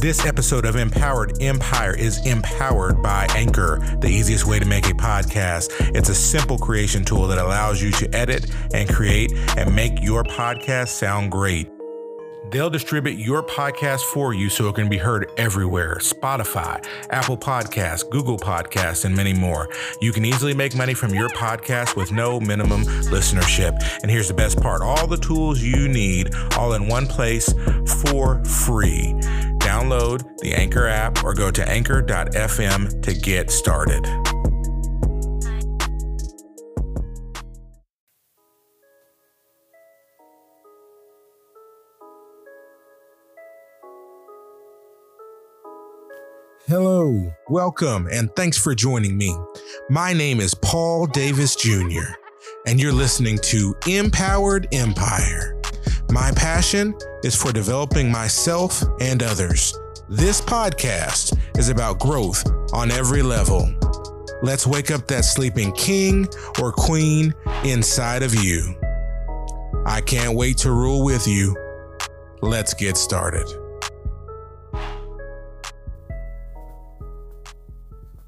This episode of Empowered Empire is empowered by Anchor, the easiest way to make a podcast. It's a simple creation tool that allows you to edit and create and make your podcast sound great. They'll distribute your podcast for you so it can be heard everywhere Spotify, Apple Podcasts, Google Podcasts, and many more. You can easily make money from your podcast with no minimum listenership. And here's the best part all the tools you need, all in one place for free. Download the Anchor app or go to anchor.fm to get started. Hello, welcome, and thanks for joining me. My name is Paul Davis Jr., and you're listening to Empowered Empire. My passion is for developing myself and others. This podcast is about growth on every level. Let's wake up that sleeping king or queen inside of you. I can't wait to rule with you. Let's get started.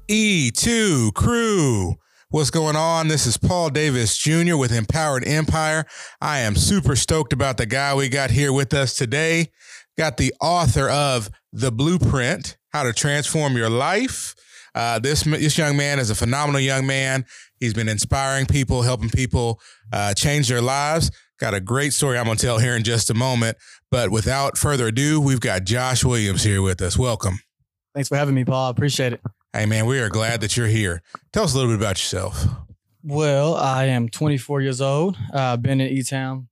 E2 crew. What's going on? This is Paul Davis Jr. with Empowered Empire. I am super stoked about the guy we got here with us today. Got the author of The Blueprint How to Transform Your Life. Uh, this, this young man is a phenomenal young man. He's been inspiring people, helping people uh, change their lives. Got a great story I'm going to tell here in just a moment. But without further ado, we've got Josh Williams here with us. Welcome. Thanks for having me, Paul. I appreciate it. Hey, man, we are glad that you're here. Tell us a little bit about yourself. Well, I am 24 years old. I've uh, been in E Town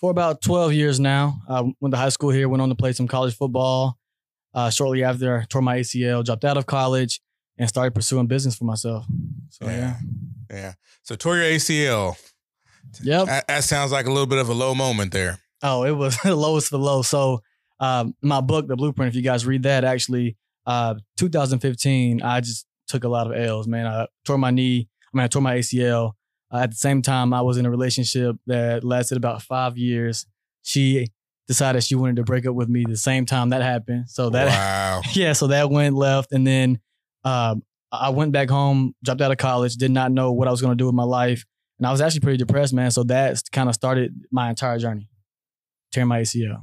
for about 12 years now. I went to high school here, went on to play some college football. Uh, shortly after, I tore my ACL, dropped out of college, and started pursuing business for myself. So, yeah. Yeah. yeah. So, tore your ACL. Yep. That, that, sounds like a little bit of a low moment there. Oh, it was the lowest of the low. So, um, my book, The Blueprint, if you guys read that, actually, uh, 2015, I just took a lot of L's, man. I tore my knee. I mean, I tore my ACL. Uh, at the same time, I was in a relationship that lasted about five years. She decided she wanted to break up with me the same time that happened. So that, wow. yeah, so that went left. And then um, I went back home, dropped out of college, did not know what I was going to do with my life. And I was actually pretty depressed, man. So that kind of started my entire journey, tearing my ACL.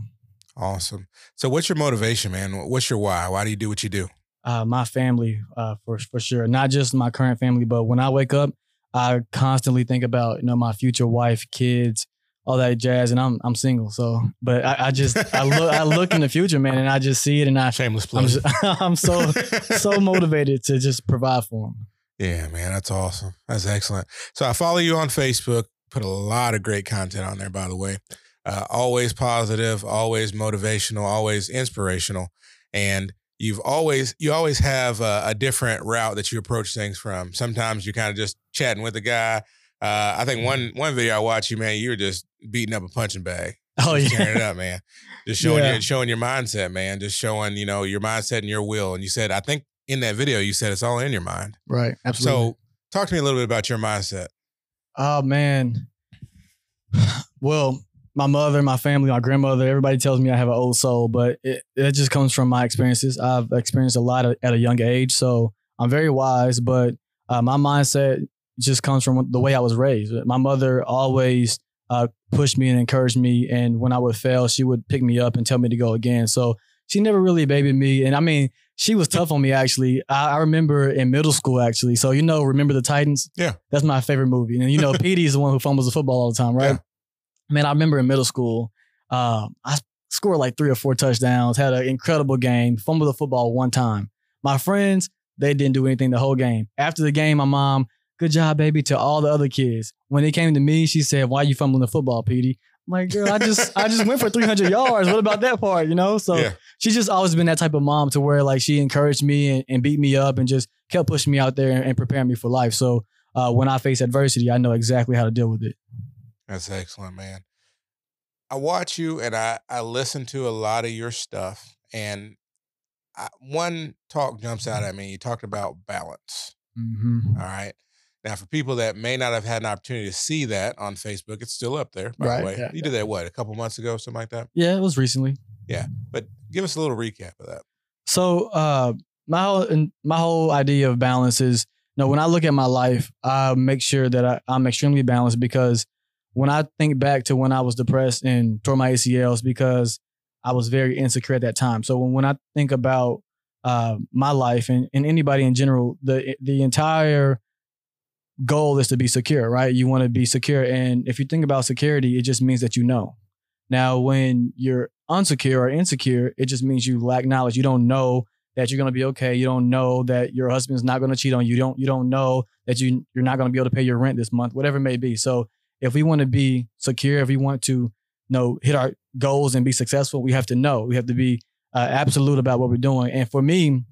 Awesome. So, what's your motivation, man? What's your why? Why do you do what you do? Uh, my family, uh, for for sure. Not just my current family, but when I wake up, I constantly think about you know my future wife, kids, all that jazz, and I'm I'm single. So, but I, I just I look I look in the future, man, and I just see it, and I shameless plug. I'm, just, I'm so so motivated to just provide for them. Yeah, man, that's awesome. That's excellent. So I follow you on Facebook. Put a lot of great content on there, by the way uh, always positive, always motivational, always inspirational, and you've always you always have a, a different route that you approach things from. Sometimes you're kind of just chatting with a guy. Uh, I think one one video I watched you, man, you were just beating up a punching bag. Oh yeah, tearing it up, man. Just showing yeah. you, showing your mindset, man. Just showing you know your mindset and your will. And you said, I think in that video you said it's all in your mind. Right. Absolutely. So talk to me a little bit about your mindset. Oh man. Well, my mother, my family, my grandmother, everybody tells me I have an old soul, but it, it just comes from my experiences. I've experienced a lot of, at a young age, so I'm very wise, but uh, my mindset just comes from the way I was raised. My mother always uh, pushed me and encouraged me, and when I would fail, she would pick me up and tell me to go again. So she never really babied me, and I mean, she was tough on me actually. I, I, remember in middle school actually. So you know, remember the Titans? Yeah, that's my favorite movie. And you know, Petey is the one who fumbles the football all the time, right? Yeah man, I remember in middle school, uh, I scored like three or four touchdowns, had an incredible game, fumbled the football one time. My friends, they didn't do anything the whole game. After the game, my mom, good job, baby, to all the other kids. When it came to me, she said, Why are you fumbling the football, Petey? I'm like, girl, I just I just went for 300 yards. What about that part? You know? So yeah. she's just always been that type of mom to where like she encouraged me and, and beat me up and just kept pushing me out there and, and preparing me for life. So uh, when I face adversity, I know exactly how to deal with it. That's excellent, man. I watch you and I I listen to a lot of your stuff, and I, one talk jumps out at me. You talked about balance. Mm-hmm. All right. Now, for people that may not have had an opportunity to see that on Facebook, it's still up there. By right, the way, yeah, you did that what a couple months ago, something like that. Yeah, it was recently. Yeah, but give us a little recap of that. So uh, my whole my whole idea of balance is, you know, when I look at my life, I make sure that I, I'm extremely balanced because when I think back to when I was depressed and tore my ACLs because I was very insecure at that time. So when, when I think about uh, my life and, and anybody in general, the the entire goal is to be secure, right? You want to be secure. And if you think about security, it just means that you know. Now, when you're unsecure or insecure, it just means you lack knowledge. You don't know that you're going to be okay. You don't know that your husband's not going to cheat on you. You don't you don't know that you you're not going to be able to pay your rent this month, whatever it may be. So, if we want to be secure, if we want to you know hit our goals and be successful, we have to know. We have to be uh, absolute about what we're doing. And for me,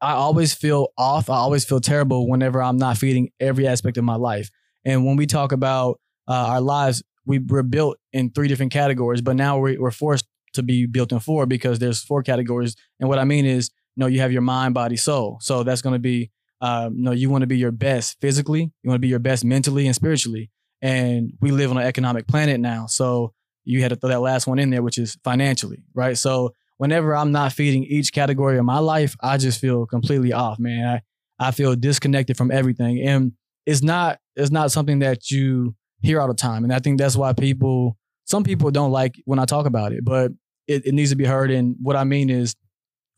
I always feel off. I always feel terrible whenever I'm not feeding every aspect of my life. And when we talk about uh, our lives, we, we're built in three different categories, but now we're, we're forced to be built in four because there's four categories. And what I mean is, you know, you have your mind, body, soul. So that's going to be, um, you know, you want to be your best physically, you want to be your best mentally and spiritually. And we live on an economic planet now. So you had to throw that last one in there, which is financially, right? So whenever I'm not feeding each category of my life, I just feel completely off, man. I, I feel disconnected from everything. And it's not it's not something that you hear all the time. And I think that's why people some people don't like when I talk about it, but it, it needs to be heard. And what I mean is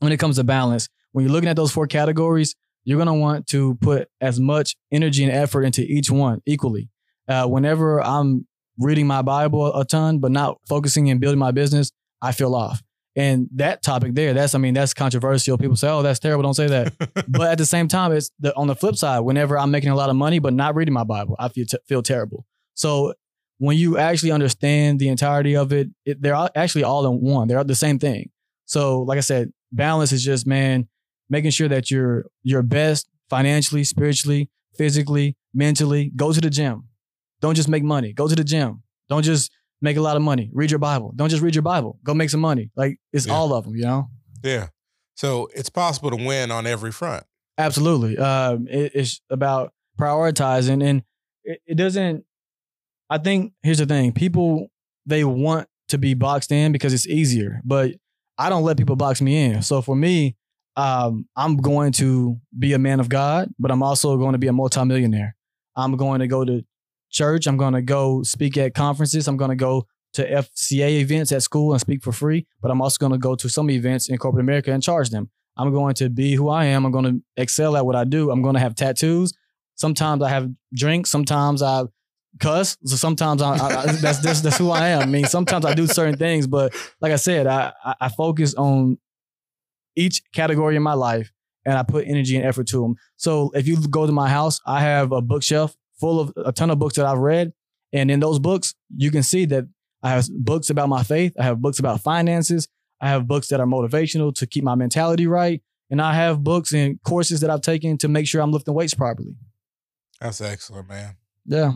when it comes to balance, when you're looking at those four categories, you're gonna want to put as much energy and effort into each one equally. Uh, whenever I'm reading my Bible a ton, but not focusing and building my business, I feel off. And that topic there, that's I mean, that's controversial. People say, "Oh, that's terrible." Don't say that. but at the same time, it's the, on the flip side. Whenever I'm making a lot of money but not reading my Bible, I feel t- feel terrible. So when you actually understand the entirety of it, it, they're actually all in one. They're the same thing. So, like I said, balance is just man making sure that you're your best financially, spiritually, physically, mentally. Go to the gym. Don't just make money. Go to the gym. Don't just make a lot of money. Read your Bible. Don't just read your Bible. Go make some money. Like it's yeah. all of them, you know? Yeah. So it's possible to win on every front. Absolutely. Um, it, it's about prioritizing and it, it doesn't, I think here's the thing people, they want to be boxed in because it's easier, but I don't let people box me in. So for me, um, I'm going to be a man of God, but I'm also going to be a multimillionaire. I'm going to go to church. I'm going to go speak at conferences. I'm going to go to FCA events at school and speak for free, but I'm also going to go to some events in corporate America and charge them. I'm going to be who I am. I'm going to excel at what I do. I'm going to have tattoos. Sometimes I have drinks. Sometimes I cuss. So sometimes I, I that's, that's that's who I am. I mean, sometimes I do certain things, but like I said, I I focus on each category in my life and I put energy and effort to them. So if you go to my house, I have a bookshelf full of a ton of books that I've read. And in those books, you can see that I have books about my faith. I have books about finances. I have books that are motivational to keep my mentality right. And I have books and courses that I've taken to make sure I'm lifting weights properly. That's excellent, man. Yeah.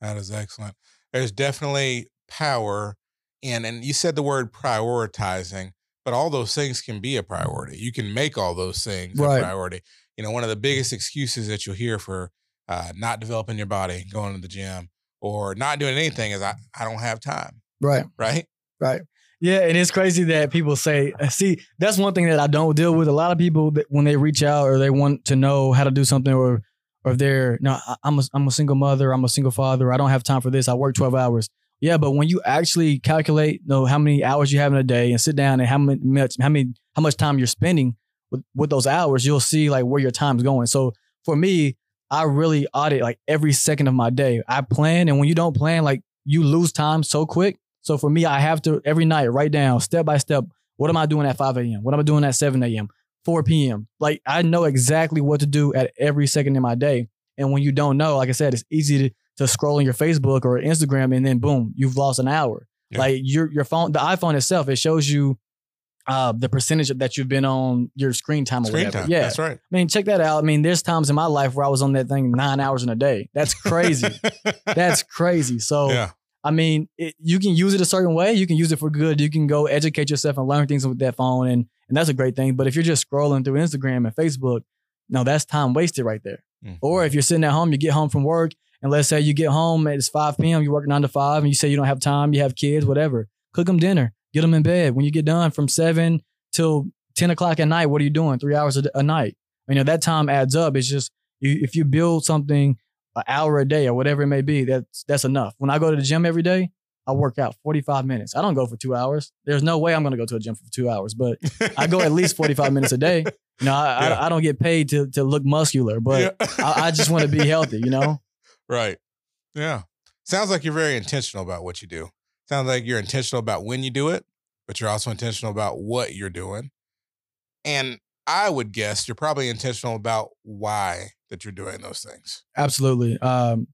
That is excellent. There's definitely power in, and you said the word prioritizing, but all those things can be a priority. You can make all those things right. a priority. You know, one of the biggest excuses that you'll hear for uh, not developing your body, going to the gym, or not doing anything is I, I don't have time. Right. Right. Right. Yeah, and it's crazy that people say, uh, see, that's one thing that I don't deal with. A lot of people that when they reach out or they want to know how to do something or or if they're no, I'm a I'm a single mother, I'm a single father, I don't have time for this. I work 12 hours. Yeah, but when you actually calculate you know how many hours you have in a day and sit down and how much how many how much time you're spending with, with those hours, you'll see like where your time's going. So for me, I really audit like every second of my day. I plan, and when you don't plan, like you lose time so quick. So for me, I have to every night write down step by step. What am I doing at 5 a.m.? What am I doing at 7 a.m., 4 p.m.? Like I know exactly what to do at every second in my day. And when you don't know, like I said, it's easy to, to scroll on your Facebook or Instagram and then boom, you've lost an hour. Yeah. Like your your phone, the iPhone itself, it shows you uh, the percentage that you've been on your screen time or screen whatever. Time. Yeah, that's right. I mean, check that out. I mean, there's times in my life where I was on that thing nine hours in a day. That's crazy. that's crazy. So, yeah. I mean, it, you can use it a certain way. You can use it for good. You can go educate yourself and learn things with that phone, and and that's a great thing. But if you're just scrolling through Instagram and Facebook, no, that's time wasted right there. Mm-hmm. Or if you're sitting at home, you get home from work, and let's say you get home it's 5 p.m. You work nine to five, and you say you don't have time, you have kids, whatever. Cook them dinner, get them in bed. When you get done from seven till 10 o'clock at night, what are you doing? Three hours a, a night. You know, that time adds up. It's just, you, if you build something an hour a day or whatever it may be, that's, that's enough. When I go to the gym every day, I work out 45 minutes. I don't go for two hours. There's no way I'm going to go to a gym for two hours, but I go at least 45 minutes a day. You know, I, Yeah. I, I don't get paid to, to look muscular, but Yeah. I, I just want to be healthy, you know? Right. Yeah. Sounds like you're very intentional about what you do. Sounds like you're intentional about when you do it, but you're also intentional about what you're doing. And I would guess you're probably intentional about why that you're doing those things. Absolutely. Um,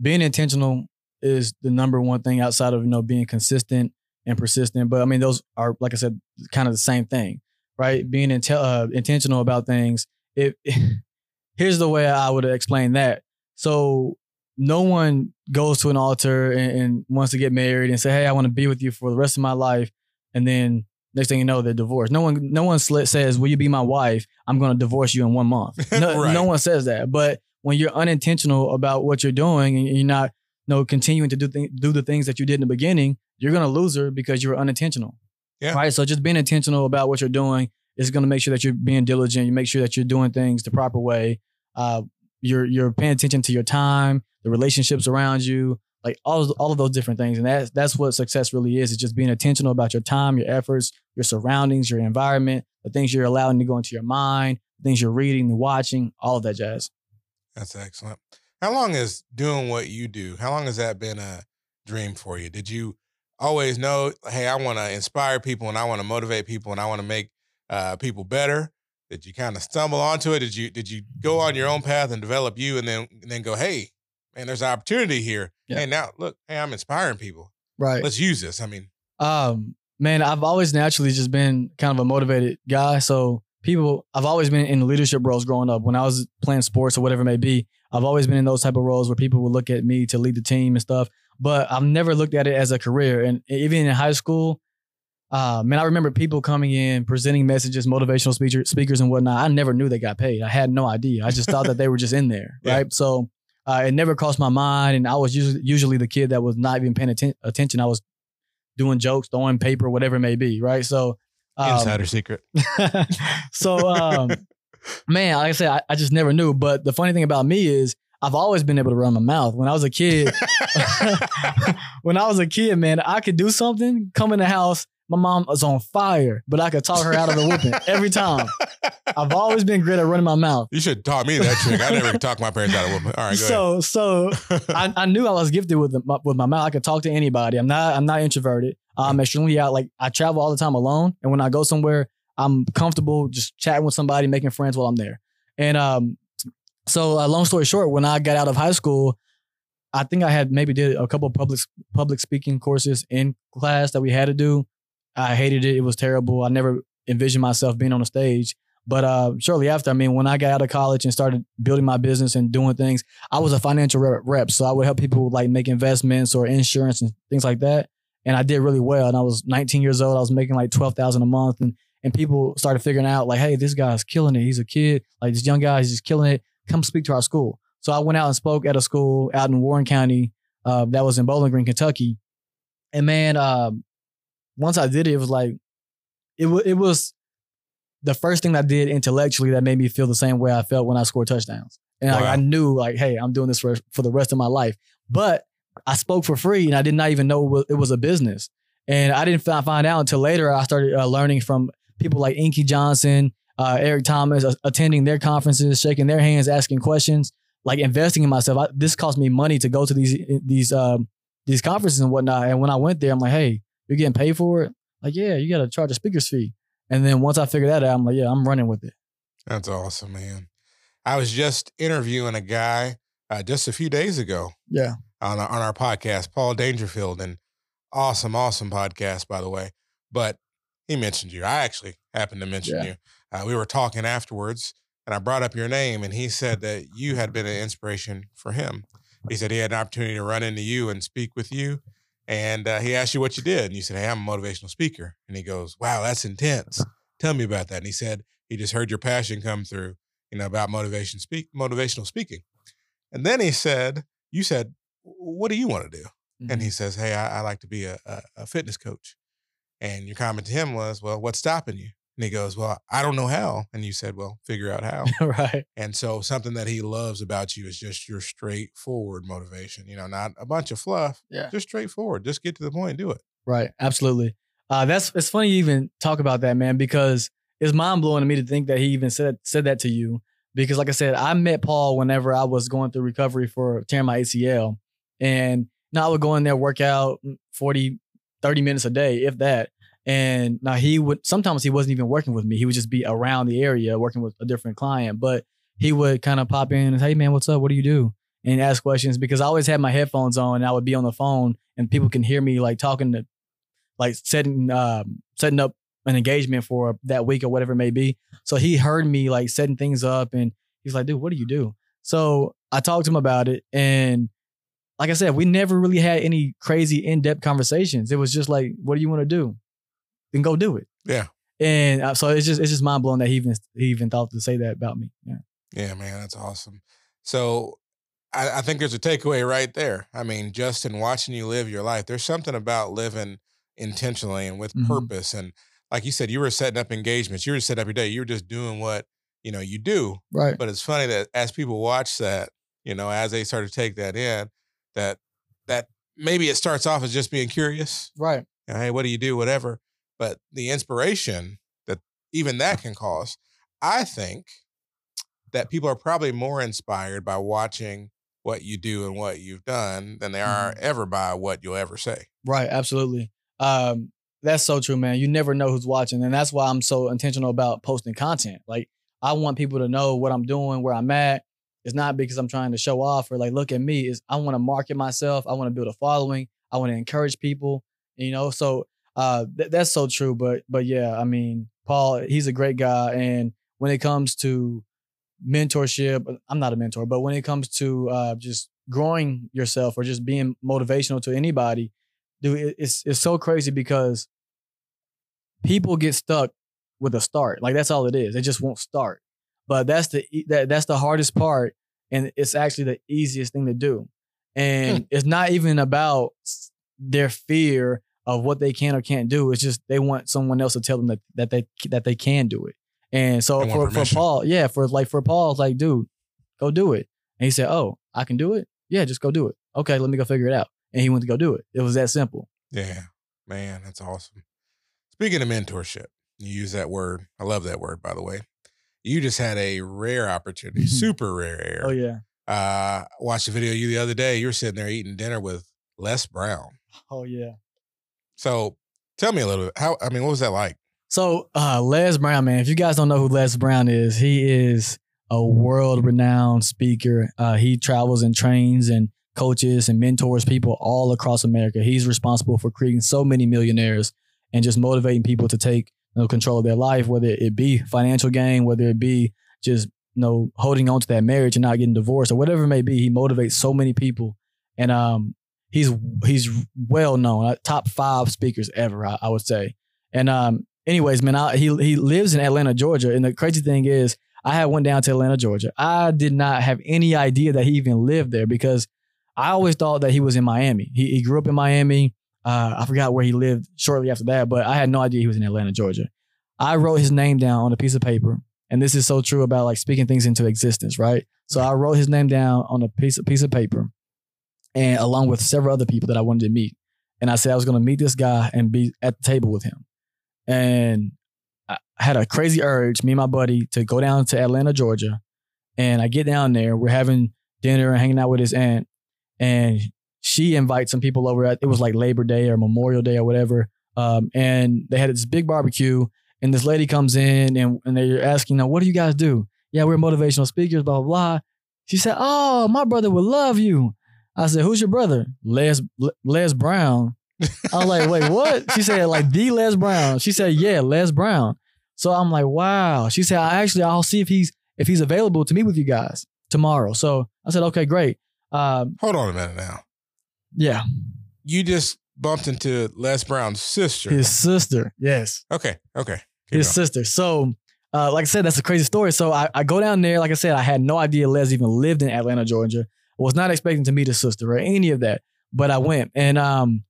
being intentional is the number one thing outside of you know being consistent and persistent. But I mean, those are like I said, kind of the same thing, right? Being uh, intentional about things. It here's the way I would explain that. So no one goes to an altar and, and wants to get married and say, "Hey, I want to be with you for the rest of my life," and then next thing you know, they're divorced. No one, no one says, "Will you be my wife?" I'm going to divorce you in one month. No, Right. no one says that. But when you're unintentional about what you're doing and you're not, you know, continuing to do th- do the things that you did in the beginning, you're going to lose her because you were unintentional. Yeah. Right. So just being intentional about what you're doing is going to make sure that you're being diligent. You make sure that you're doing things the proper way. Uh, you're you're paying attention to your time, the relationships around you, like all all of those different things. And that's that's what success really is. It's just being intentional about your time, your efforts, your surroundings, your environment, the things you're allowing to go into your mind, the things you're reading, and watching, all of that jazz. That's excellent. How long has doing what you do, how long has that been a dream for you? Did you always know, hey, I want to inspire people and I want to motivate people and I want to make uh, people better? Did you kind of stumble onto it? Did you did you go on your own path and develop you and then and then go, hey, man, there's an opportunity here. Yeah. Hey, now look, hey, I'm inspiring people. Right. Let's use this. I mean, Um, man, I've always naturally just been kind of a motivated guy. So people, I've always been in leadership roles growing up. When I was playing sports or whatever it may be, I've always been in those type of roles where people would look at me to lead the team and stuff. But I've never looked at it as a career. And even in high school, uh, man, I remember people coming in, presenting messages, motivational speaker, speakers and whatnot. I never knew they got paid. I had no idea. I just thought that they were just in there, Yeah. right? So uh, it never crossed my mind. And I was usually, usually the kid that was not even paying atten- attention. I was doing jokes, throwing paper, whatever it may be, right? So, um, insider secret. so um, man, like I said, I, I just never knew. But the funny thing about me is I've always been able to run my mouth. When I was a kid, when I was a kid, man, I could do something, come in the house, my mom was on fire, but I could talk her out of the whooping every time. I've always been great at running my mouth. You should have taught me that trick. I never could talk my parents out of whooping. All right, go So, so. I, I knew I was gifted with the, my, with my mouth. I could talk to anybody. I'm not I'm not introverted. I'm extremely out. Like I travel all the time alone, and when I go somewhere, I'm comfortable just chatting with somebody, making friends while I'm there. And um, so uh, long story short, when I got out of high school, I think I had maybe did a couple of public public speaking courses in class that we had to do. I hated it. It was terrible. I never envisioned myself being on a stage. But uh, shortly after, I mean, when I got out of college and started building my business and doing things, I was a financial rep, so I would help people like make investments or insurance and things like that. And I did really well. And I was 19 years old. I was making like 12,000 a month, and and people started figuring out like, hey, this guy's killing it. He's a kid, like this young guy, he's just killing it. Come speak to our school. So I went out and spoke at a school out in Warren County, uh, that was in Bowling Green, Kentucky. And man, um, once I did it, it was like it was it was the first thing I did intellectually that made me feel the same way I felt when I scored touchdowns. And like, Wow. I knew like, hey, I'm doing this for for the rest of my life. But I spoke for free, and I did not even know it was, a business. And I didn't find out until later. I started uh, learning from people like Inky Johnson, uh, Eric Thomas, uh, attending their conferences, shaking their hands, asking questions, like investing in myself. I, this cost me money to go to these these um, these conferences and whatnot. And when I went there, I'm like, hey, you're getting paid for it? Like, yeah, you got to charge a speaker's fee. And then once I figured that out, I'm like, yeah, I'm running with it. That's awesome, man. I was just interviewing a guy uh, just a few days ago Yeah. on our, on our podcast, Paul Dangerfield, and awesome, awesome podcast, by the way. But he mentioned you. I actually happened to mention Yeah. you. Uh, we were talking afterwards, and I brought up your name, and he said that you had been an inspiration for him. He said he had an opportunity to run into you and speak with you, and uh, he asked you what you did, and you said, "Hey, I'm a motivational speaker." And he goes, "Wow, that's intense. Tell me about that." And he said he just heard your passion come through, you know, about motivation speak motivational speaking. And then he said, "You said, what do you want to do?" Mm-hmm. And he says, "Hey, I, I like to be a, a, a fitness coach." And your comment to him was, "Well, what's stopping you?" And he goes, Well, I don't know how. And you said, Well, figure out how. right. And so something that he loves about you is just your straightforward motivation. You know, not a bunch of fluff. Yeah. Just straightforward. Just get to the point and do it. Right. Absolutely. Uh, that's it's funny you even talk about that, man, because it's mind blowing to me to think that he even said said that to you. Because like I said, I met Paul whenever I was going through recovery for tearing my ACL. And now I would go in there, work out 40, 30 minutes a day, if that. And now he would sometimes he wasn't even working with me. He would just be around the area working with a different client. But he would kind of pop in and say, hey man, what's up? What do you do? And ask questions because I always had my headphones on and I would be on the phone and people can hear me like talking to like setting um, setting up an engagement for that week or whatever it may be. So he heard me like setting things up and he's like, dude, what do you do? So I talked to him about it. And like I said, we never really had any crazy in-depth conversations. It was just like, what do you want to do? Then go do it. Yeah. And uh, so it's just it's just mind blowing that he even he even thought to say that about me. Yeah. Yeah, man, that's awesome. So I, I think there's a takeaway right there. I mean, Justin, watching you live your life, there's something about living intentionally and with Mhm. purpose. And like you said, you were setting up engagements. You were setting up your day. You were just doing what you know you do. Right. But it's funny that as people watch that, you know, as they start to take that in, that that maybe it starts off as just being curious. Right. You know, hey, what do you do? Whatever. But the inspiration that even that can cause, I think that people are probably more inspired by watching what you do and what you've done than they are ever by what you'll ever say. Right, absolutely. Um, that's so true, man. You never know who's watching, and that's why I'm so intentional about posting content. Like, I want people to know what I'm doing, where I'm at. It's not because I'm trying to show off or like look at me. Is I want to market myself. I want to build a following. I want to encourage people. You know, so uh, th- that's so true. But but yeah, I mean, Paul, he's a great guy, and when it comes to mentorship, I'm not a mentor, but when it comes to uh, just growing yourself or just being motivational to anybody, dude, it's it's so crazy because people get stuck with a start. Like that's all it is. They just won't start. But that's the that that's the hardest part, and it's actually the easiest thing to do. And it's not even about their fear of what they can or can't do. It's just they want someone else to tell them that that they that they can do it. And so for, for. Paul, yeah, for like for Paul, it's like, dude, go do it. And he said, Oh, I can do it? Yeah, just go do it. Okay, let me go figure it out. And he went to go do it. It was that simple. Yeah, man, that's awesome. Speaking of mentorship, you use that word. I love that word, by the way. You just had a rare opportunity, super rare. Oh yeah. Uh, watched a video of you the other day. You were sitting there eating dinner with Les Brown. Oh yeah. So tell me a little bit. How? I mean, what was that like? So uh Les Brown, man, if you guys don't know who Les Brown is, he is a world renowned speaker. Uh he travels and trains and coaches and mentors people all across America. He's responsible for creating so many millionaires and just motivating people to take you know, control of their life, whether it be financial gain, whether it be just you know holding on to that marriage and not getting divorced or whatever it may be. He motivates so many people, and um, he's he's well known, uh, top five speakers ever, I, I would say. And um, anyways, man, I, he he lives in Atlanta, Georgia, and the crazy thing is, I had went down to Atlanta, Georgia. I did not have any idea that he even lived there because I always thought that he was in Miami. He, he grew up in Miami. Uh, I forgot where he lived shortly after that, but I had no idea he was in Atlanta, Georgia. I wrote his name down on a piece of paper, and this is so true about like speaking things into existence, right? So I wrote his name down on a piece of piece of paper, and along with several other people that I wanted to meet, and I said I was going to meet this guy and be at the table with him, and I had a crazy urge, me and my buddy, to go down to Atlanta, Georgia, and I get down there, we're having dinner and hanging out with his aunt, and she invites some people over. It was like Labor Day or Memorial Day or whatever. Um, and they had this big barbecue, and this lady comes in and, and they're asking, now, what do you guys do? Yeah, we're motivational speakers, blah, blah, blah. She said, Oh, my brother would love you. I said, Who's your brother? Les Les Brown. I was like, wait, what? She said, like the Les Brown. She said, Yeah, Les Brown. So I'm like, wow. She said, I actually I'll see if he's if he's available to meet with you guys tomorrow. So I said, okay, great. Um, Hold on a minute now. yeah, You just bumped into Les Brown's sister. his sister. Yes. okay, okay. Keep his going. sister. So, uh, like I said, that's a crazy story. So I, I go down there. Like I said, I had no idea Les even lived in Atlanta, Georgia. Was not expecting to meet his sister or any of that, but I went. And um,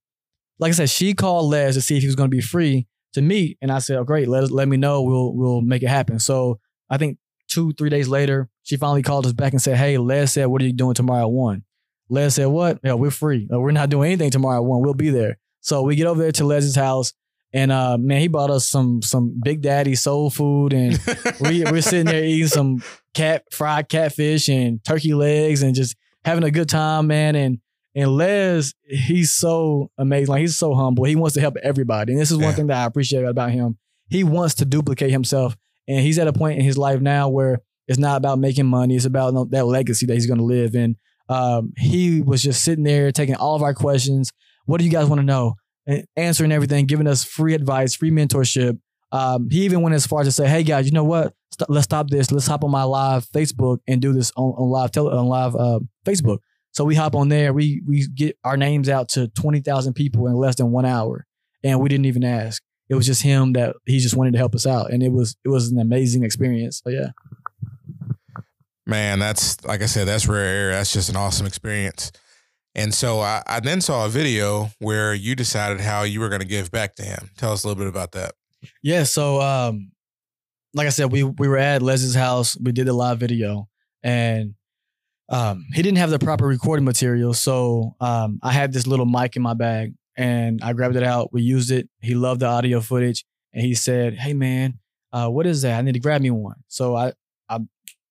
like I said, she called Les to see if he was going to be free to meet. And I said, oh, great, let, let me know. We'll, we'll make it happen. So I think two, three days later, she finally called us back and said, hey, Les said, what are you doing tomorrow at one? Les said, what? Yeah, we're free. Uh, we're not doing anything tomorrow at one. We'll be there. So we get over there to Les's house. And uh, man, he bought us some some Big Daddy soul food, and we we're sitting there eating some cat fried catfish and turkey legs, and just having a good time, man. And and Les, he's so amazing. Like he's so humble. He wants to help everybody, and this is one Yeah. thing that I appreciate about him. He wants to duplicate himself, and he's at a point in his life now where it's not about making money. It's about that legacy that he's going to live. And um, he was just sitting there taking all of our questions. What do you guys want to know? And answering everything, giving us free advice, free mentorship. Um, he even went as far as to say, "Hey guys, you know what? St- let's stop this. Let's hop on my live Facebook and do this on, on live tele- on live uh, Facebook." So we hop on there. We we get our names out to twenty thousand people in less than one hour, and we didn't even ask. It was just him that he just wanted to help us out, and it was it was an amazing experience. So yeah, Man, that's like I said, that's rare air. That's just an awesome experience. And so I, I then saw a video where you decided how you were going to give back to him. Tell us a little bit about that. yeah. So um, like I said, we we were at Les's house. We did the live video, and um, he didn't have the proper recording material. So um, I had this little mic in my bag, and I grabbed it out. We used it. He loved the audio footage, and he said, "Hey man, uh, what is that? I need to grab me one." So I, I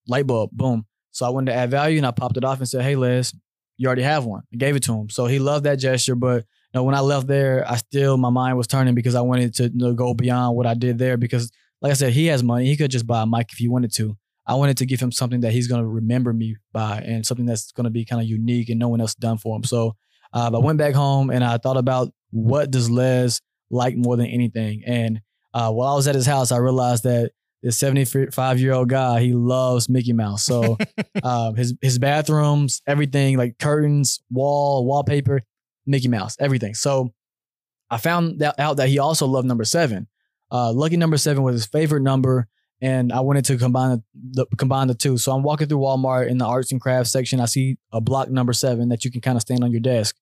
light bulb, boom. So I wanted to add value, and I popped it off and said, "Hey Les, you already have one." I gave it to him. So he loved that gesture, but you know, when I left there, I still my mind was turning because I wanted to you know, go beyond what I did there because like I said, he has money. He could just buy a mic if he wanted to. I wanted to give him something that he's going to remember me by and something that's going to be kind of unique and no one else done for him. So uh, I went back home and I thought about what does Les like more than anything. And uh, while I was at his house, I realized that this 75 year old guy, he loves Mickey Mouse. So um, his his bathrooms, everything like curtains, wall, wallpaper, Mickey Mouse, everything. So I found that out that he also loved number seven. Uh, lucky number seven was his favorite number, and I wanted to combine the, combine the two. So I'm walking through Walmart in the arts and crafts section. I see a block number seven that you can kind of stand on your desk.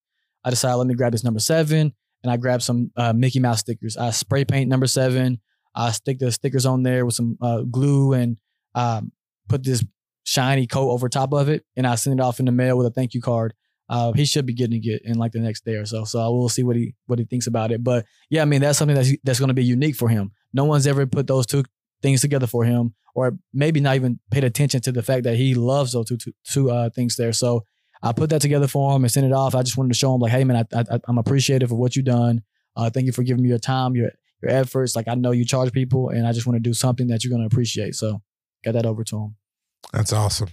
I decide let me grab this number seven, and I grab some uh, Mickey Mouse stickers. I spray paint number seven. I stick the stickers on there with some uh, glue and um, put this shiny coat over top of it, and I send it off in the mail with a thank you card. Uh, he should be getting it in like the next day or so. So I will see what he what he thinks about it. But yeah, I mean that's something that's that's going to be unique for him. No one's ever put those two things together for him, or maybe not even paid attention to the fact that he loves those two two, two uh, things there. So I put that together for him and sent it off. I just wanted to show him like, hey man, I, I'm appreciative of what you've done. Uh, thank you for giving me your time, your your efforts. Like I know you charge people, and I just want to do something that you're going to appreciate. So got that over to him. That's awesome.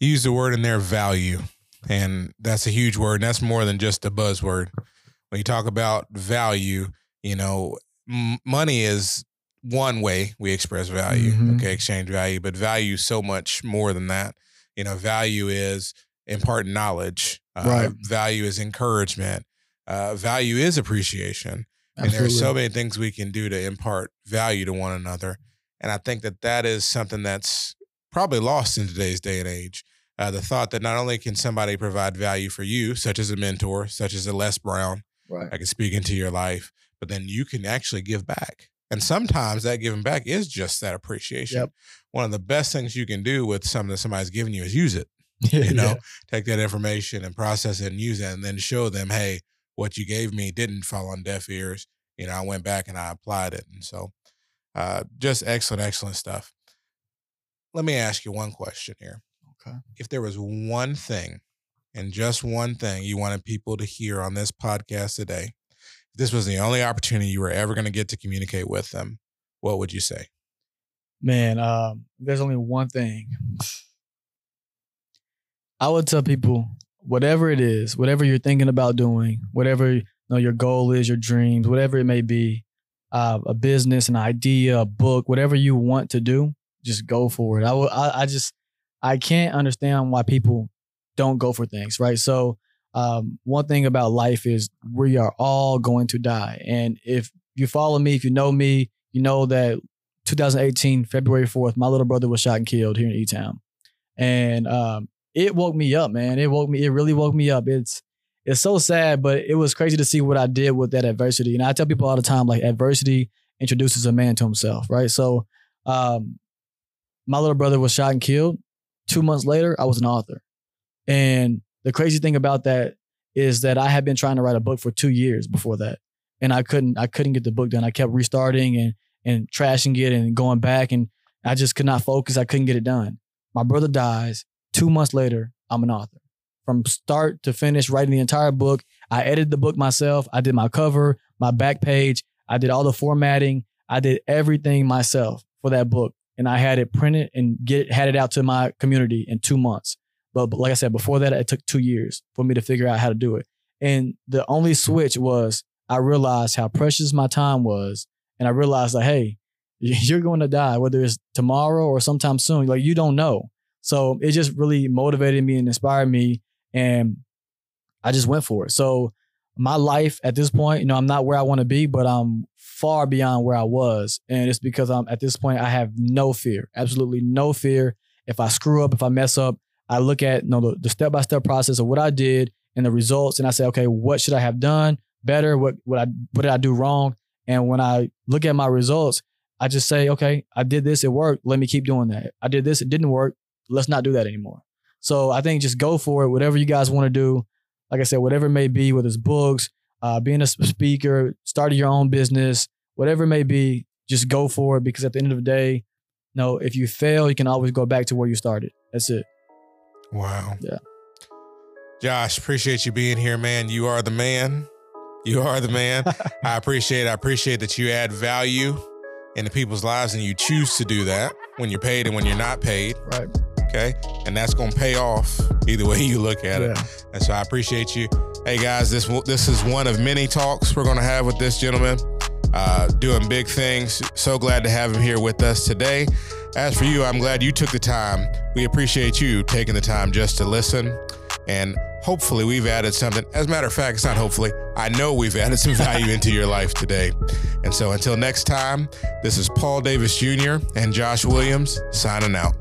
You used the word in there, value. And that's a huge word. And that's more than just a buzzword. When you talk about value, you know, m- money is one way we express value, Mhm. okay, exchange value, but value is so much more than that. You know, value is imparting knowledge, uh, Right. value is encouragement, uh, value is appreciation. And there are so many things we can do to impart value to one another. And I think that that is something that's probably lost in today's day and age. Uh, the thought that not only can somebody provide value for you, such as a mentor, such as a Les Brown, right. I can speak into your life, but then you can actually give back. And sometimes that giving back is just that appreciation. Yep. One of the best things you can do with something that somebody's giving you is use it you know yeah. take that information and process it and use it and then show them hey what you gave me didn't fall on deaf ears you know i went back and i applied it and so uh, just excellent excellent stuff let me ask you one question here Okay. if there was one thing and just one thing you wanted people to hear on this podcast today this was the only opportunity you were ever going to get to communicate with them what would you say Man, um, there's only one thing. I would tell people whatever it is, whatever you're thinking about doing, whatever you know your goal is, your dreams, whatever it may be, uh, a business, an idea, a book, whatever you want to do, just go for it. I will. I, I just I can't understand why people don't go for things, right? So um, one thing about life is we are all going to die, and if you follow me, if you know me, you know that 2018, February 4th, my little brother was shot and killed here in E Town. And um, it woke me up, man. It woke me, it really woke me up. It's it's so sad, but it was crazy to see what I did with that adversity. And I tell people all the time, like adversity introduces a man to himself, right? So, um, my little brother was shot and killed. Two months later, I was an author. And the crazy thing about that is that I had been trying to write a book for two years before that. And I couldn't, I couldn't get the book done. I kept restarting and, and trashing it and going back and I just could not focus. I couldn't get it done. My brother dies. Two months later, I'm an author. From start to finish, writing the entire book. I edited the book myself. I did my cover, my back page. I did all the formatting. I did everything myself for that book. And I had it printed and get had it out to my community in two months. But, but like I said, before that, it took two years for me to figure out how to do it. And the only switch was I realized how precious my time was. And I realized that, hey, you're going to die, whether it's tomorrow or sometime soon. Like you don't know. So it just really motivated me and inspired me. And I just went for it. So my life at this point, you know, I'm not where I want to be, but I'm far beyond where I was. And it's because I'm at this point, I have no fear, absolutely no fear. If I screw up, if I mess up, I look at you know, the step by step process of what I did and the results, and I say, okay, what should I have done better? What what I what did I do wrong? And when I look at my results, I just say, okay, I did this, it worked. Let me keep doing that. I did this, it didn't work. Let's not do that anymore. So I think just go for it. Whatever you guys want to do, like I said, whatever it may be, whether it's books, uh, being a speaker, starting your own business, whatever it may be, just go for it. Because at the end of the day, know, if you fail, you can always go back to where you started. That's it. Wow. Yeah. Josh, appreciate you being here, man. You are the man. You are the man. I appreciate. I appreciate that you add value into people's lives, and you choose to do that when you're paid and when you're not paid. Right. Okay, and that's gonna pay off either way you look at Yeah. it. And so I appreciate you. Hey guys, this this is one of many talks we're gonna have with this gentleman. Uh, doing big things. So glad to have him here with us today. As for you, I'm glad you took the time. We appreciate you taking the time just to listen. And hopefully, we've added something. As a matter of fact, it's not hopefully, I know we've added some value into your life today. And so until next time, this is Paul Davis Jr. and Josh Williams signing out.